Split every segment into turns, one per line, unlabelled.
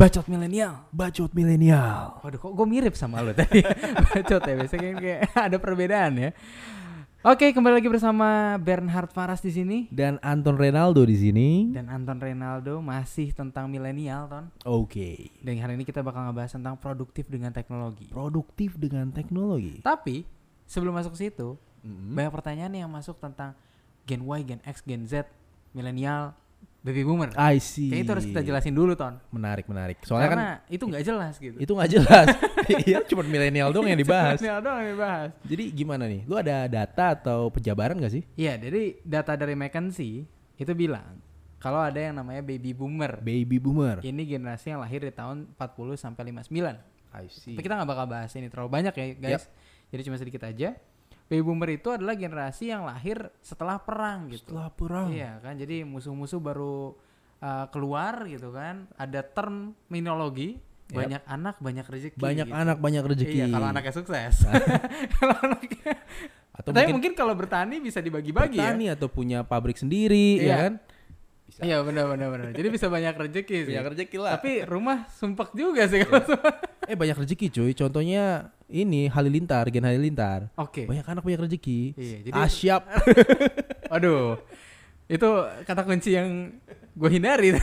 Bacot milenial.
Bacot milenial.
Waduh, kok gue mirip sama lo tadi? Bacot ya, biasanya kan kayak ada perbedaan ya. Oke, kembali lagi bersama Bernhard Faras di sini
Dan Anton Renaldo di sini.
dan Anton Renaldo masih tentang milenial, Ton.
Oke.
Dan hari ini kita bakal ngebahas tentang produktif dengan teknologi.
Produktif dengan teknologi.
Tapi sebelum masuk ke situ,
Mm-mm.
banyak pertanyaan yang masuk tentang Gen Y, Gen X, Gen Z, milenial, baby boomer.
I see.
Kayaknya itu harus kita jelasin dulu, Ton.
Menarik, menarik. Soalnya kan
Karena itu nggak jelas gitu.
itu nggak jelas. Iya, cuma milenial doang yang dibahas.
Milenial doang yang dibahas.
Jadi gimana nih? Lu ada data atau penjabaran gak sih?
Iya, jadi data dari McKinsey itu bilang kalau ada yang namanya baby boomer.
Baby boomer.
Ini generasi yang lahir di tahun 40 sampai 59.
I see.
Tapi kita nggak bakal bahas ini terlalu banyak ya, guys. Jadi cuma sedikit aja. Baby boomer itu adalah generasi yang lahir setelah perang gitu.
Setelah perang.
Iya kan, jadi musuh-musuh baru uh, keluar gitu kan. Ada terminologi
Yap.
banyak anak banyak rezeki.
Banyak
gitu.
anak, banyak rezeki.
Iya, kalau anaknya sukses. kalau anaknya
atau
Tapi
mungkin,
mungkin kalau bertani bisa dibagi-bagi ya.
petani atau punya pabrik sendiri,
Iya.
ya kan? Bisa.
Iya benar benar benar. Jadi bisa banyak rezeki sih.
Banyak rezeki lah.
Tapi rumah sumpek juga sih kalau semua.
eh banyak rezeki cuy. Contohnya ini Halilintar, Gen Halilintar.
Oke.
Banyak anak banyak rezeki.
Iya, jadi
Asyap.
Waduh. Itu kata kunci yang gue hindari.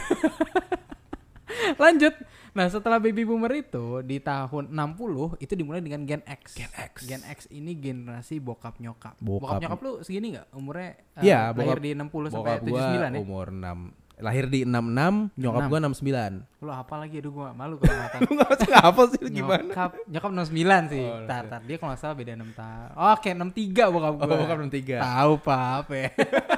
Lanjut. Nah, setelah baby boomer itu di tahun 60 itu dimulai dengan Gen X.
Gen X.
Gen X ini generasi bokap nyokap.
Bokap.
nyokap lu segini nggak umurnya? eh,
Iya,
lahir
bokap-
di 60 sampai
Bokap gua
79 ya.
umur 6 lahir di 66, nyokap
66.
gua 69.
Lu apa lagi aduh gua malu kalau ngata.
Lu enggak usah apa sih lu gimana?
Nyokap, nyokap 69 sih.
Oh,
tar, tar, dia kalau nggak salah beda 6 tahun. Oke, 63 bokap
Oh,
gua.
bokap 63.
Tahu Pak, apa ya?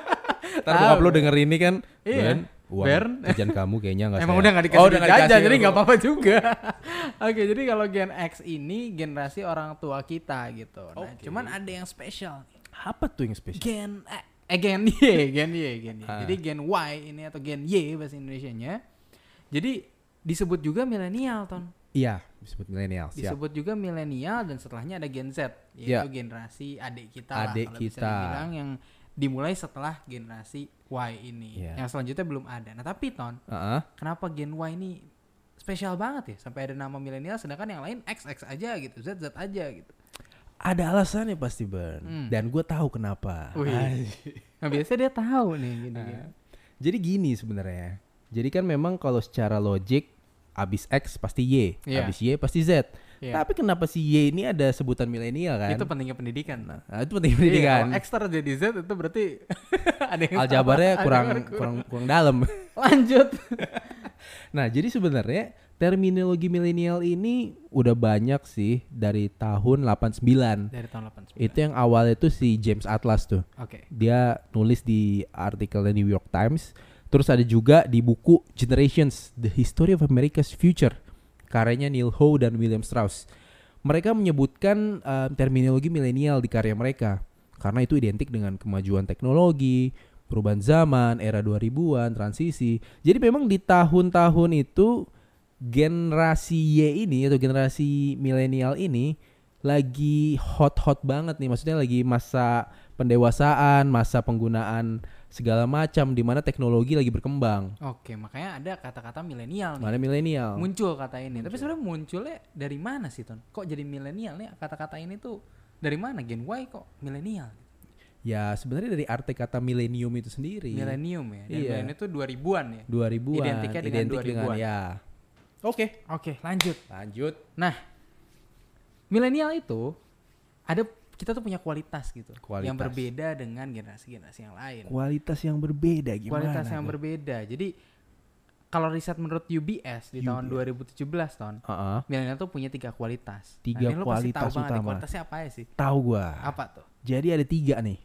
Ntar bokap lu denger ini kan,
Iya.
Bern, uang
Bern.
jajan kamu kayaknya enggak
Emang udah nggak dikasih
oh, udah
jajan,
dikasih.
jadi nggak apa-apa juga. Oke, jadi kalau Gen X ini generasi orang tua kita gitu. Nah,
Oke.
cuman ada yang spesial. nih.
Apa tuh yang spesial?
Gen X, eh Gen Y, Gen Y, Gen Y.
Ah.
Jadi Gen Y ini atau Gen Y bahasa Indonesianya. Jadi disebut juga milenial, Ton.
Iya, disebut milenial. Siap.
disebut juga milenial dan setelahnya ada Gen Z yaitu
Ya.
generasi adik kita lah
Adik
kalau bisa
kita.
dibilang yang dimulai setelah generasi Y ini
Ya.
yang selanjutnya belum ada nah tapi ton
Heeh.
kenapa Gen Y ini spesial banget ya sampai ada nama milenial sedangkan yang lain XX aja gitu ZZ aja gitu
Ada alasannya pasti, Bern.
Hmm.
Dan gue tahu kenapa.
Wih. Nah biasanya dia tahu nih gini, gini.
Jadi gini sebenarnya. Jadi kan memang kalau secara logik abis X pasti Y,
Iya.
abis Y pasti Z.
Iya.
Tapi kenapa si Y ini ada sebutan milenial kan?
itu pentingnya pendidikan
nah, itu penting
Iya,
pendidikan.
kalau X terjadi Z itu berarti ada yang
Aljabarnya kurang
aljabar
kurang kurang dalam.
lanjut
Nah, jadi sebenarnya terminologi milenial ini udah banyak sih dari tahun 89.
dari tahun 89
Itu yang awal itu si James Atlas tuh.
oke
Dia nulis di artikelnya New York Times. Terus ada juga di buku Generations: The History of America's Future karyanya Neil Ho dan William Strauss. Mereka menyebutkan eh, terminologi milenial di karya mereka karena itu identik dengan kemajuan teknologi, perubahan zaman, era 2000-an, transisi. Jadi memang di tahun-tahun itu generasi Y ini atau generasi milenial ini lagi hot-hot banget nih. Maksudnya lagi masa pendewasaan, masa penggunaan segala macam di mana teknologi lagi berkembang.
Oke, makanya ada kata-kata milenial nih.
Mana milenial?
Muncul kata ini. Tapi sebenarnya munculnya dari mana sih, Ton? Kok jadi milenial nih? Kata-kata ini tuh dari mana? Gen Y kok milenial?
Ya sebenarnya dari arti kata milenium itu sendiri.
Milenium ya. Dan
Iya.
milenium itu 2000-an ya.
2000-an.
Identiknya dengan
identik
2000-an.
ya. Oke,
Oke, lanjut.
lanjut.
Nah, milenial itu ada kita tuh punya kualitas gitu.
Kualitas.
Yang berbeda dengan generasi-generasi yang lain.
Kualitas yang berbeda gimana?
kualitas yang
tuh?
berbeda. Jadi kalau riset menurut UBS di tahun 2017 tahun
Heeh.
milenial tuh punya tiga kualitas.
Tiga
ini lu pasti
kualitas
tahu nih,
utama.
kualitasnya apa ya sih?
Tahu gua.
Apa tuh?
Jadi ada tiga nih.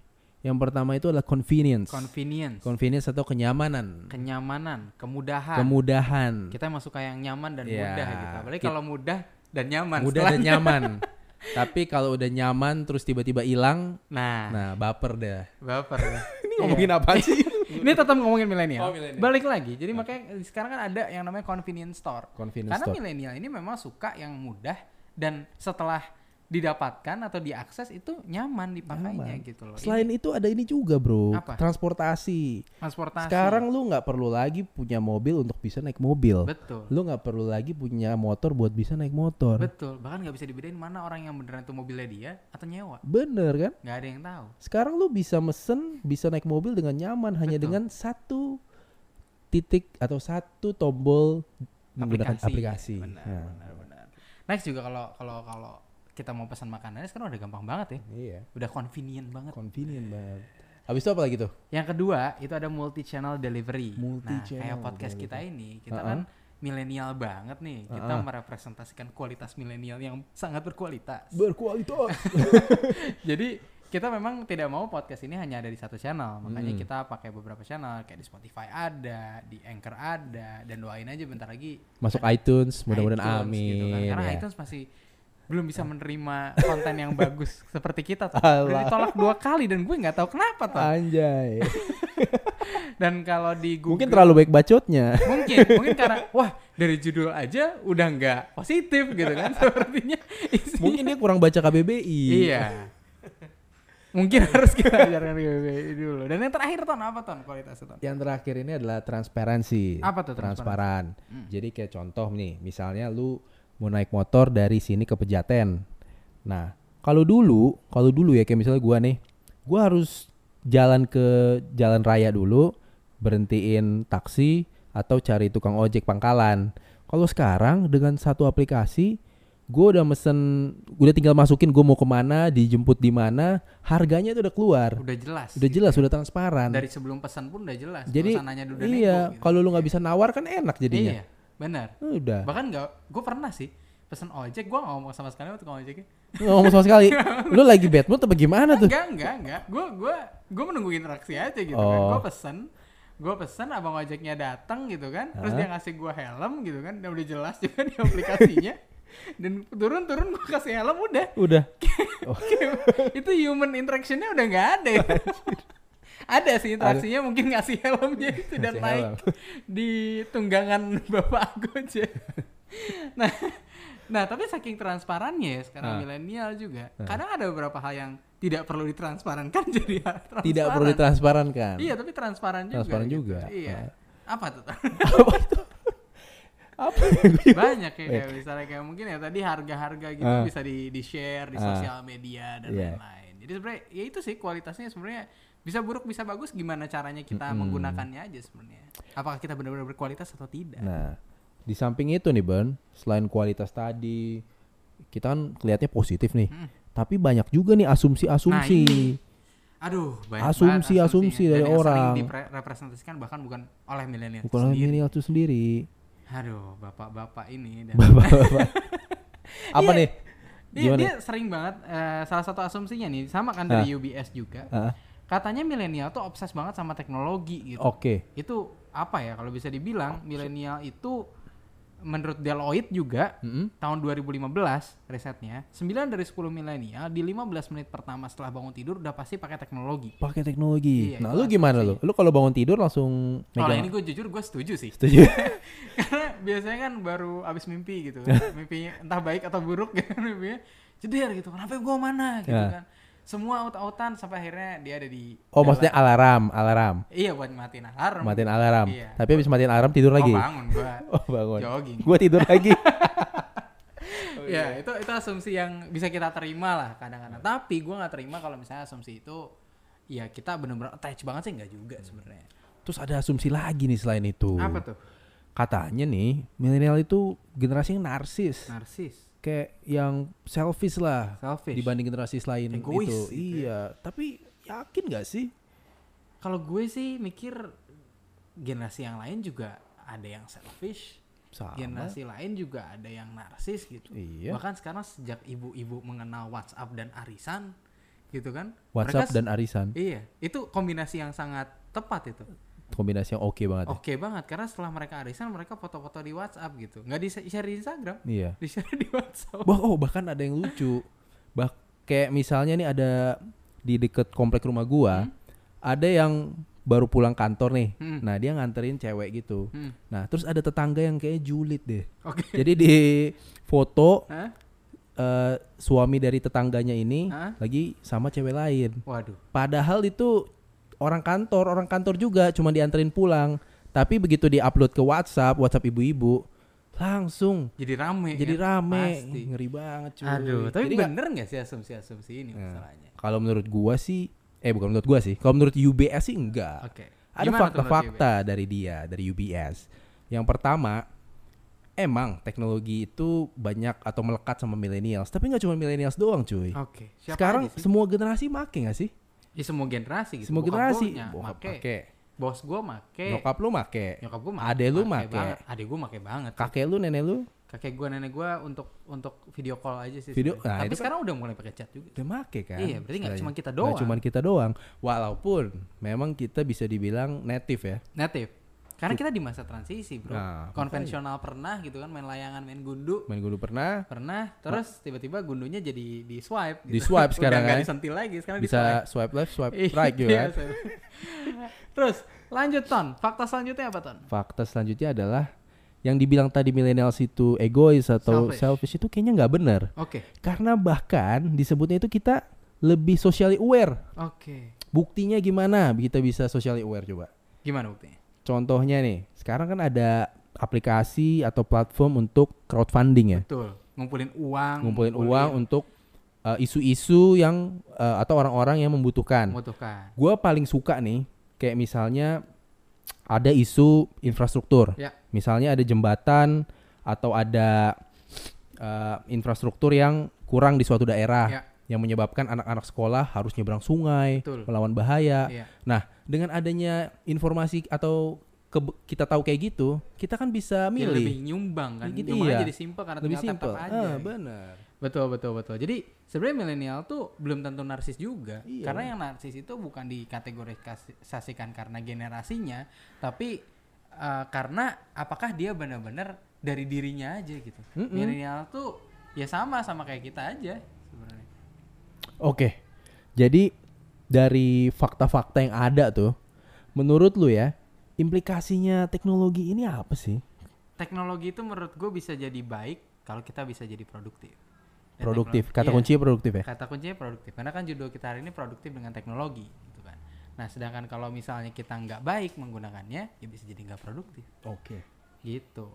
Yang pertama itu adalah convenience.
Convenience,
convenience atau kenyamanan.
kenyamanan, kemudahan.
Kemudahan.
Kita masuk ke yang nyaman dan
Iya.
mudah gitu. Apalagi
Ki-
kalau mudah dan nyaman.
Mudah dan nyaman. Tapi kalau udah nyaman terus tiba-tiba hilang,
Nah,
nah baper deh.
baper.
Ini ngomongin apa sih?
Ini tetap ngomongin milenial.
Oh.
Balik lagi. Jadi makanya sekarang kan ada yang namanya convenience store.
Convenience
Karena milenial ini memang suka yang mudah dan setelah didapatkan atau diakses itu nyaman dipakainya
Nyaman.
gitu loh.
Selain itu ada ini juga bro,
Apa?
transportasi.
transportasi.
Sekarang lu nggak perlu lagi punya mobil untuk bisa naik mobil.
betul.
Lu nggak perlu lagi punya motor buat bisa naik motor.
Betul. Bahkan nggak bisa dibedain mana orang yang beneran itu mobilnya dia atau nyewa.
Bener kan?
nggak ada yang tahu.
Sekarang lu bisa mesen, bisa naik mobil dengan nyaman hanya
Betul.
dengan satu titik atau satu tombol menggunakan aplikasi.
Benar,
Nah,
benar, benar. Next juga kalau kalau kalau kita mau pesan makanannya sekarang udah gampang banget ya.
Iya,
Udah convenient banget.
convenient banget. Habis itu apa lagi tuh?
Yang kedua itu ada multi channel delivery. nah,
Multi-channel
kayak podcast kita ini, kita
Uh-uh.
kan milenial banget nih. Kita
Uh-uh.
merepresentasikan kualitas milenial yang sangat berkualitas.
Berkualitas.
Jadi kita memang tidak mau podcast ini hanya ada di satu channel, makanya
Hmm.
kita pakai beberapa channel kayak di Spotify ada, di Anchor ada, dan doain aja bentar lagi
Masuk iTunes, mudah-mudahan
iTunes
amin.
gitu kan. Karena
ya.
iTunes masih belum bisa menerima konten yang bagus seperti kita tuh. Udah ditolak dua kali dan gue nggak tahu kenapa tuh.
Anjay.
Dan kalau di Google
Mungkin terlalu baik bacotnya.
mungkin mungkin karena wah dari judul aja udah nggak positif gitu kan sepertinya isinya.
Mungkin dia kurang baca KBBI.
iya mungkin harus kita ajarkan KBBI dulu dan yang terakhir ton apa ton kualitasnya ton
Yang terakhir ini adalah transparansi.
Apa tuh
transparan?
Hmm.
Jadi kayak contoh nih, misalnya lu mau naik motor dari sini ke Pejaten. Nah, kalau dulu, kalau dulu ya kayak misalnya gua nih, gua harus jalan ke jalan raya dulu, berhentiin taksi atau cari tukang ojek pangkalan. Kalau sekarang dengan satu aplikasi, gue udah mesen, udah tinggal masukin gue mau ke mana, dijemput di mana, harganya itu udah keluar,
udah jelas
udah
gitu
jelas,
ya.
udah transparan.
dari sebelum pesan pun udah jelas
Jadi iya,
gitu.
kalau lu nggak bisa nawar kan enak jadinya.
iya benar
Udah.
bahkan nggak gue pernah sih pesen ojek gue ngomong sama sekali ojeknya
Nggak ngomong sama sekali. lu lagi bad mood apa gimana tuh?
enggak enggak enggak gue gue gue menunggu interaksi aja gitu kan
Oh.
gue pesen gue pesen abang ojeknya datang gitu kan terus dia ngasih gue helm gitu kan dan udah jelas juga di aplikasinya dan turun turun gue kasih helm udah
Udah.
itu human interactionnya udah nggak ada ya. ada sih interaksinya mungkin ngasih helmnya itu dan
Ngasih
naik
helm.
di tunggangan bapak Gojek. nah, nah tapi saking transparannya ya sekarang
Ah.
milenial juga, kadang ada beberapa hal yang tidak perlu ditransparankan jadi transparan.
Tidak perlu ditransparankan.
Iya, tapi transparan juga.
Transparan
gitu.
juga.
Iya. Apa tuh?
Apa itu? Apa?
Banyak ya kayak misalnya kayak mungkin ya tadi harga-harga gitu
Ah.
bisa di di share di
Ah.
sosial media dan
Iya.
lain-lain. Jadi sebenarnya ya itu sih kualitasnya sebenarnya bisa buruk bisa bagus gimana caranya kita
Mm-mm.
menggunakannya aja sebenarnya. Apakah kita benar-benar berkualitas atau tidak?
Nah, di samping itu nih, Ben, selain kualitas tadi, kita kan kelihatannya positif nih.
Mm.
Tapi banyak juga nih asumsi-asumsi.
Nah, Aduh, banyak
Asumsi-
banget
asumsi
asumsinya.
dari
Dan yang
orang.
sering direpresentasikan bahkan bukan oleh milenial
Bukan oleh milenial itu sendiri.
Aduh, bapak-bapak ini dan
Bapak-bapak. Apa
Iya.
nih?
Dia,
Gimana?
dia sering banget eh, salah satu asumsinya nih sama kan dari
Ah.
UBS juga.
Ah,
Katanya milenial tuh obses banget sama teknologi gitu.
Oke.
Itu apa ya kalau bisa dibilang milenial itu menurut Deloitte juga
Mm-mm.
tahun 2015 risetnya 9 dari 10 milenial di 15 menit pertama setelah bangun tidur udah pasti pakai teknologi.
Pakai teknologi.
Iya,
nah, lu gimana lu? Lu kalau bangun tidur langsung
Kalau ini gue jujur gue setuju sih.
Setuju?
Karena biasanya kan baru abis mimpi gitu. Mimpinya entah baik atau buruk gitu mimpinya. Jeder gitu. Kenapa gue mana gitu
Ya.
kan. Semua out-outan sampai akhirnya dia ada di
Oh,
dalam-
maksudnya alarm, alarm.
Iya buat matiin alarm.
Matiin alarm.
Iya.
Tapi habis matiin alarm tidur lagi.
Oh bangun gua
Oh, bangun.
jogging.
Gua tidur lagi.
ya itu itu asumsi yang bisa kita terima lah kadang-kadang. Tapi gua nggak terima kalau misalnya asumsi itu ya kita bener-bener attach banget sih nggak juga sebenarnya.
Terus ada asumsi lagi nih selain itu.
Apa tuh?
Katanya nih, milenial itu generasi yang narsis.
Narsis,
Kayak yang selfish lah
selfish.
dibanding generasi lain
Egois
itu.
gitu
Iya, tapi yakin gak sih?
Kalau gue sih mikir generasi yang lain juga ada yang selfish,
Sama.
generasi lain juga ada yang narsis gitu.
Iya.
Bahkan sekarang sejak ibu-ibu mengenal WhatsApp dan arisan gitu kan.
WhatsApp
mereka
dan arisan.
Iya, itu kombinasi yang sangat tepat itu.
Kombinasi yang oke banget. ya.
Oke banget karena setelah mereka arisan mereka foto-foto di WhatsApp gitu. Nggak di share di Instagram,
Iya.
di share di WhatsApp.
Bah, oh bahkan ada yang lucu. Bah, kayak misalnya nih ada di deket komplek rumah gua, ada yang baru pulang kantor nih.
Hmm.
Nah, dia nganterin cewek gitu.
Hmm.
Nah, terus ada tetangga yang kayak julid deh.
Oke.
Jadi di foto eh, suami dari tetangganya ini
Hah?
lagi sama cewek lain.
Waduh.
Padahal itu orang kantor, orang kantor juga cuma dianterin pulang. Tapi begitu diupload ke WhatsApp, WhatsApp ibu-ibu, langsung
Jadi rame.
jadi
kan?
rame.
Pasti.
Ngeri banget cuy.
Aduh, tapi
Jadi
bener nggak sih asumsi-asumsi ini
Nah.
masalahnya?
kalau menurut gua sih eh bukan menurut gua sih. Kalau menurut UBS sih enggak.
Oke.
Ada fakta-fakta dari dia, dari UBS. Yang pertama, emang teknologi itu banyak atau melekat sama millennials, tapi nggak cuma millennials doang, cuy.
Oke. Siapa
Sekarang semua generasi make nggak sih?
Ya, semua generasi gitu.
Semua
Bokap
generasi.
gua
Bokap
make.
make.
Bos gua make.
Nyokap lu make.
Nyokap gua make.
Ade lu make.
banget. Adek gua make banget.
Kakek lu, nenek lu
Kakek gua nenek gua untuk untuk video call aja sih.
Video- nah,
Tapi
kan-
sekarang udah mulai pakai chat juga.
udah make kan?
Iya, berarti nggak cuma kita
Nggak
doang.
cuma kita doang. Walaupun memang kita bisa dibilang native ya.
Native. Karena kita di masa transisi, Bro.
Nah,
Konvensional pernah gitu kan main layangan, main gundu.
Main gundu pernah,
Pernah, terus tiba-tiba gundunya jadi di swipe
Di swipe sekarang,
Udah
kan?
disentil lagi, sekarang di
bisa swipe left, swipe
Iya,
right juga kan.
swipe. Terus lanjut Ton, fakta selanjutnya apa Ton?
Fakta selanjutnya adalah yang dibilang tadi millennials itu egois atau
Selfish.
selfish, itu kayaknya nggak benar.
Oke,
Karena bahkan disebutnya itu kita lebih socially aware.
oke.
Buktinya gimana kita bisa socially aware coba?
Gimana buktinya?
Contohnya nih, sekarang kan ada aplikasi atau platform untuk crowdfunding ya.
Betul, ngumpulin uang,
Ngumpulin uang untuk uh, isu-isu yang uh, atau orang-orang yang membutuhkan.
membutuhkan.
Gua paling suka nih kayak misalnya ada isu infrastruktur.
Ya.
Misalnya ada jembatan atau ada uh, infrastruktur yang kurang di suatu daerah
Ya.
yang menyebabkan anak-anak sekolah harus nyebrang sungai,
Betul.
melawan bahaya.
Iya.
Nah, dengan adanya informasi atau ke- kita tahu kayak gitu, kita kan bisa milih.
lebih nyumbang kan.
Gitu, iya.
jadi simple karena
lebih
tinggal
simpel.
tap-tap aja.
Ah, benar.
Betul betul betul. Jadi sebenarnya milenial tuh belum tentu narsis juga.
Iya.
Karena yang narsis itu bukan dikategorisasikan karena generasinya, tapi eh, karena apakah dia benar-benar dari dirinya aja gitu.
Mm-mm.
Milenial tuh ya sama sama kayak kita aja sebenarnya.
Oke. Jadi dari fakta-fakta yang ada tuh, menurut lu ya, implikasinya teknologi ini apa sih?
Teknologi itu menurut gue bisa jadi baik kalau kita bisa jadi produktif. Dan
Produktif.
teknologi-
Kata
iya.
kuncinya produktif ya?
kata kuncinya produktif karena kan judul kita hari ini produktif dengan teknologi gitu kan nah sedangkan kalau misalnya kita nggak baik menggunakannya ya bisa jadi nggak produktif
Oke.
gitu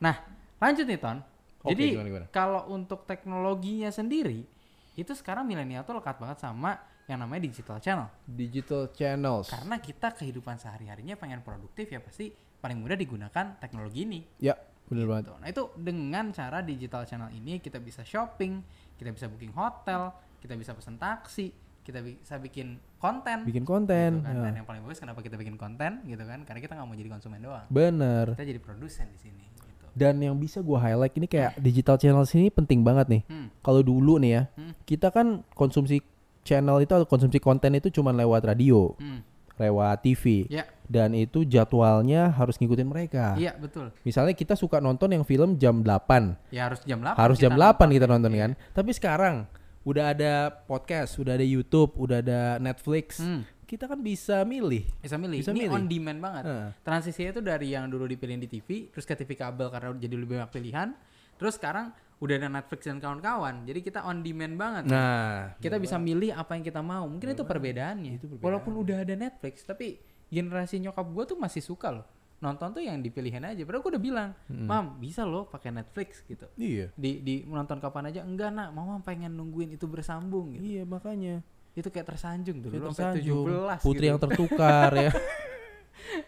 nah lanjut nih ton
Oke,
jadi kalau untuk teknologinya sendiri itu sekarang milenial tuh lekat banget sama yang namanya digital channel
Digital channels.
karena kita kehidupan sehari harinya pengen produktif ya pasti paling mudah digunakan teknologi ini
Ya, banget.
Gitu. Nah itu dengan cara digital channel ini kita bisa shopping, kita bisa booking hotel, kita bisa pesan taksi, kita bisa bikin konten.
Bikin konten.
gitu kan.
ya.
Dan yang paling bagus kenapa kita bikin konten gitu kan? Karena kita nggak mau jadi konsumen doang.
Bener.
Kita jadi produsen di sini. Gitu.
Dan yang bisa gua highlight ini kayak digital channels ini penting banget nih.
Hmm.
Kalau dulu nih ya,
Hmm.
kita kan konsumsi channel itu atau konsumsi konten itu cuma lewat radio,
Hmm.
lewat TV.
Ya,
Dan itu jadwalnya harus ngikutin mereka.
iya betul.
Misalnya kita suka nonton yang film jam 8,
Ya harus jam 8.
harus
kita
jam 8 kita
Iya.
nonton kan. Tapi sekarang udah ada podcast, udah ada YouTube, udah ada Netflix.
Hmm.
Kita kan bisa milih.
Bisa milih.
Bisa
ini
milih.
on demand banget.
Heeh.
Transisinya itu dari yang dulu dipilihin di TV, terus ke TV kabel karena jadi lebih banyak pilihan. Terus sekarang udah ada Netflix dan kawan-kawan. Jadi kita on demand banget.
Nah,
kita bisa milih apa yang kita mau mungkin itu perbedaannya
Itu perbedaannya.
walaupun udah ada Netflix tapi generasi nyokap gue tuh masih suka loh nonton tuh yang dipilihin aja padahal gue udah bilang mam bisa loh pakai Netflix gitu
iya.
di di menonton kapan aja enggak nak mama pengen nungguin itu bersambung gitu
Iya, makanya.
itu kayak tersanjung dulu sampai
tersanjung.
17
Putri
gitu.
yang tertukar ya.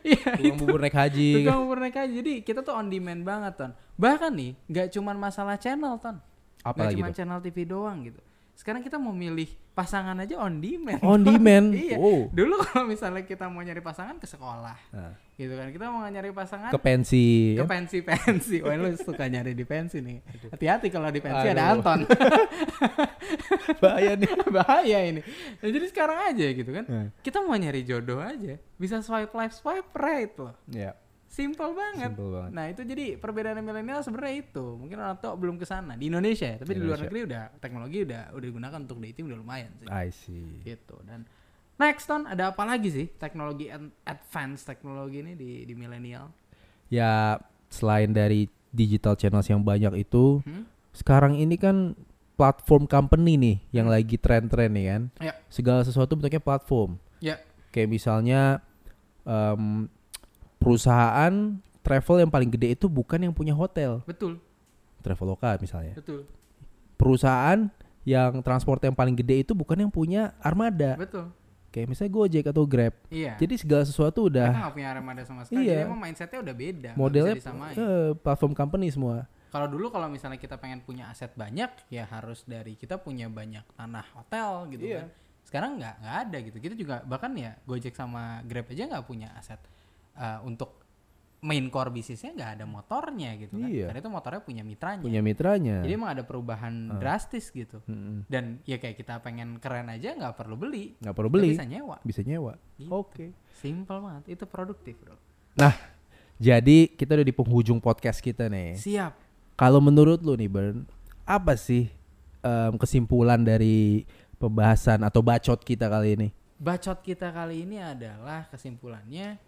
iya
Tukang bubur naik haji.
tukang bubur naik aja jadi kita tuh on demand banget ton. Bahkan nih nggak cuman masalah channel ton.
Apalagi
cuma
tuh?
channel TV doang gitu sekarang kita mau milih pasangan aja on demand
On demand.
iya
Oh.
dulu kalau misalnya kita mau nyari pasangan ke sekolah
Nah,
gitu kan kita mau nyari pasangan
ke pensi.
ke
ya.
pensi pensi wah lu suka nyari di pensi nih hati-hati kalau di pensi ada. Anton
Bahaya nih.
bahaya ini Nah, jadi sekarang aja gitu kan
Hmm.
kita mau nyari jodoh aja bisa swipe left swipe right loh
Ya,
simple banget
simple banget.
nah itu jadi perbedaan milenial sebenarnya itu mungkin orang tua belum ke sana di Indonesia ya tapi di luar
Indonesia.
negeri udah teknologi udah udah digunakan untuk dating udah lumayan sih
I see.
gitu dan next ton ada apa lagi sih teknologi ad- advance teknologi ini di di milenial
Ya, selain dari digital channels yang banyak itu,
Hmm?
sekarang ini kan platform company nih yang lagi tren-tren nih kan.
Ya.
Segala sesuatu bentuknya platform.
Ya.
Kayak misalnya em, perusahaan travel yang paling gede itu bukan yang punya hotel,
Betul,
Traveloka misalnya.
betul,
Perusahaan yang transport yang paling gede itu bukan yang punya armada.
betul.
Kayak misalnya Gojek atau Grab.
Iya.
Jadi segala sesuatu
mereka
udah
nggak punya armada sama sekali.
Iya.
Jadi emang mindsetnya udah beda.
modelnya eh, platform company semua.
Kalau dulu kalau misalnya kita pengen punya aset banyak, ya harus dari kita punya banyak tanah hotel gitu
Iya.
kan. Sekarang nggak nggak ada gitu. Kita juga bahkan ya Gojek sama Grab aja nggak punya aset uh, untuk main core bisnisnya nggak ada motornya gitu kan.
Iya.
Karena itu motornya punya mitranya.
Punya mitranya.
Jadi emang ada perubahan drastis gitu.
Mm-mm.
Dan ya kayak kita pengen keren aja nggak perlu beli.
nggak perlu
Kita
beli,
bisa nyewa.
bisa nyewa.
Gitu.
Oke.
Simple banget. Itu produktif bro.
Nah, jadi kita udah di penghujung podcast kita nih.
Siap.
Kalau menurut lu nih, Bern, apa sih em, kesimpulan dari pembahasan atau bacot kita kali ini?
bacot kita kali ini adalah kesimpulannya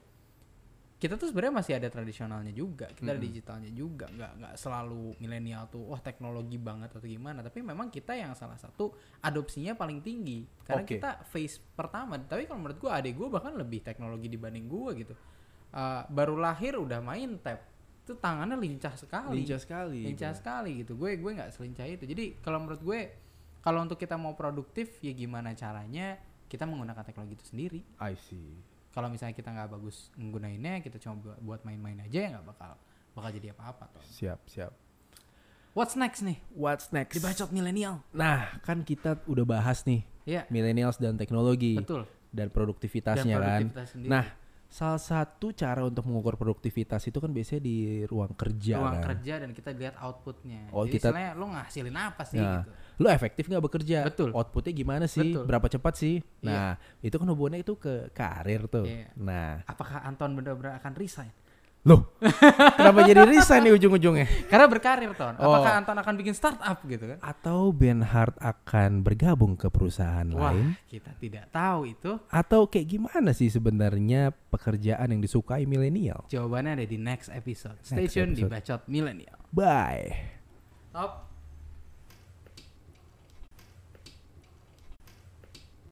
kita tuh sebenarnya masih ada tradisionalnya juga kita ada digitalnya juga. Nggak nggak selalu milenial tuh wah teknologi banget atau gimana. Tapi memang kita yang salah satu adopsinya paling tinggi. Karena
Oke.
kita phase pertama. Tapi kalau menurut gua adik gua bahkan lebih teknologi dibanding gua gitu. Eh, baru lahir udah main tab itu tangannya lincah sekali.
Sekali.
lincah sekali gitu. Gue gue nggak selincah itu. Jadi kalau menurut gue kalau untuk kita mau produktif ya gimana caranya kita menggunakan teknologi itu sendiri.
I see.
Kalau misalnya kita nggak bagus menggunainnya kita cuma buat- main-main aja ya nggak bakal bakal jadi apa-apa tuh
Siap, siap.
what's next nih
What's next?
dibacot milenial
Nah, kan kita udah bahas nih
ya
millennials dan teknologi
betul
dan
dan
produktivitasnya kan.
produktivitas sendiri.
Nah, salah satu cara untuk mengukur produktivitas itu kan biasanya di ruang kerja
ruang
kan.
kerja dan kita lihat outputnya
Oh,
jadi
kita-
istilahnya lo ngasilin apa sih
Nah,
gitu
lu efektif nggak bekerja?
Betul.
Outputnya gimana sih?
Betul.
Berapa cepat sih?
Iya.
Nah, itu kan hubungannya itu ke karir tuh.
Iya.
Nah,
apakah Anton benar-benar akan resign
loh, kenapa jadi resign nih ujung-ujungnya?
karena berkarir ton
Oh.
apakah Anton akan bikin startup gitu kan
Atau Ben Hart akan bergabung ke perusahaan
Wah,
lain?
kita tidak tahu itu.
Atau kayak gimana sih sebenarnya pekerjaan yang disukai milenial?
Jawabannya ada di next episode. Stay
Next
tune di. Bacot Millennial.
Bye.
Top.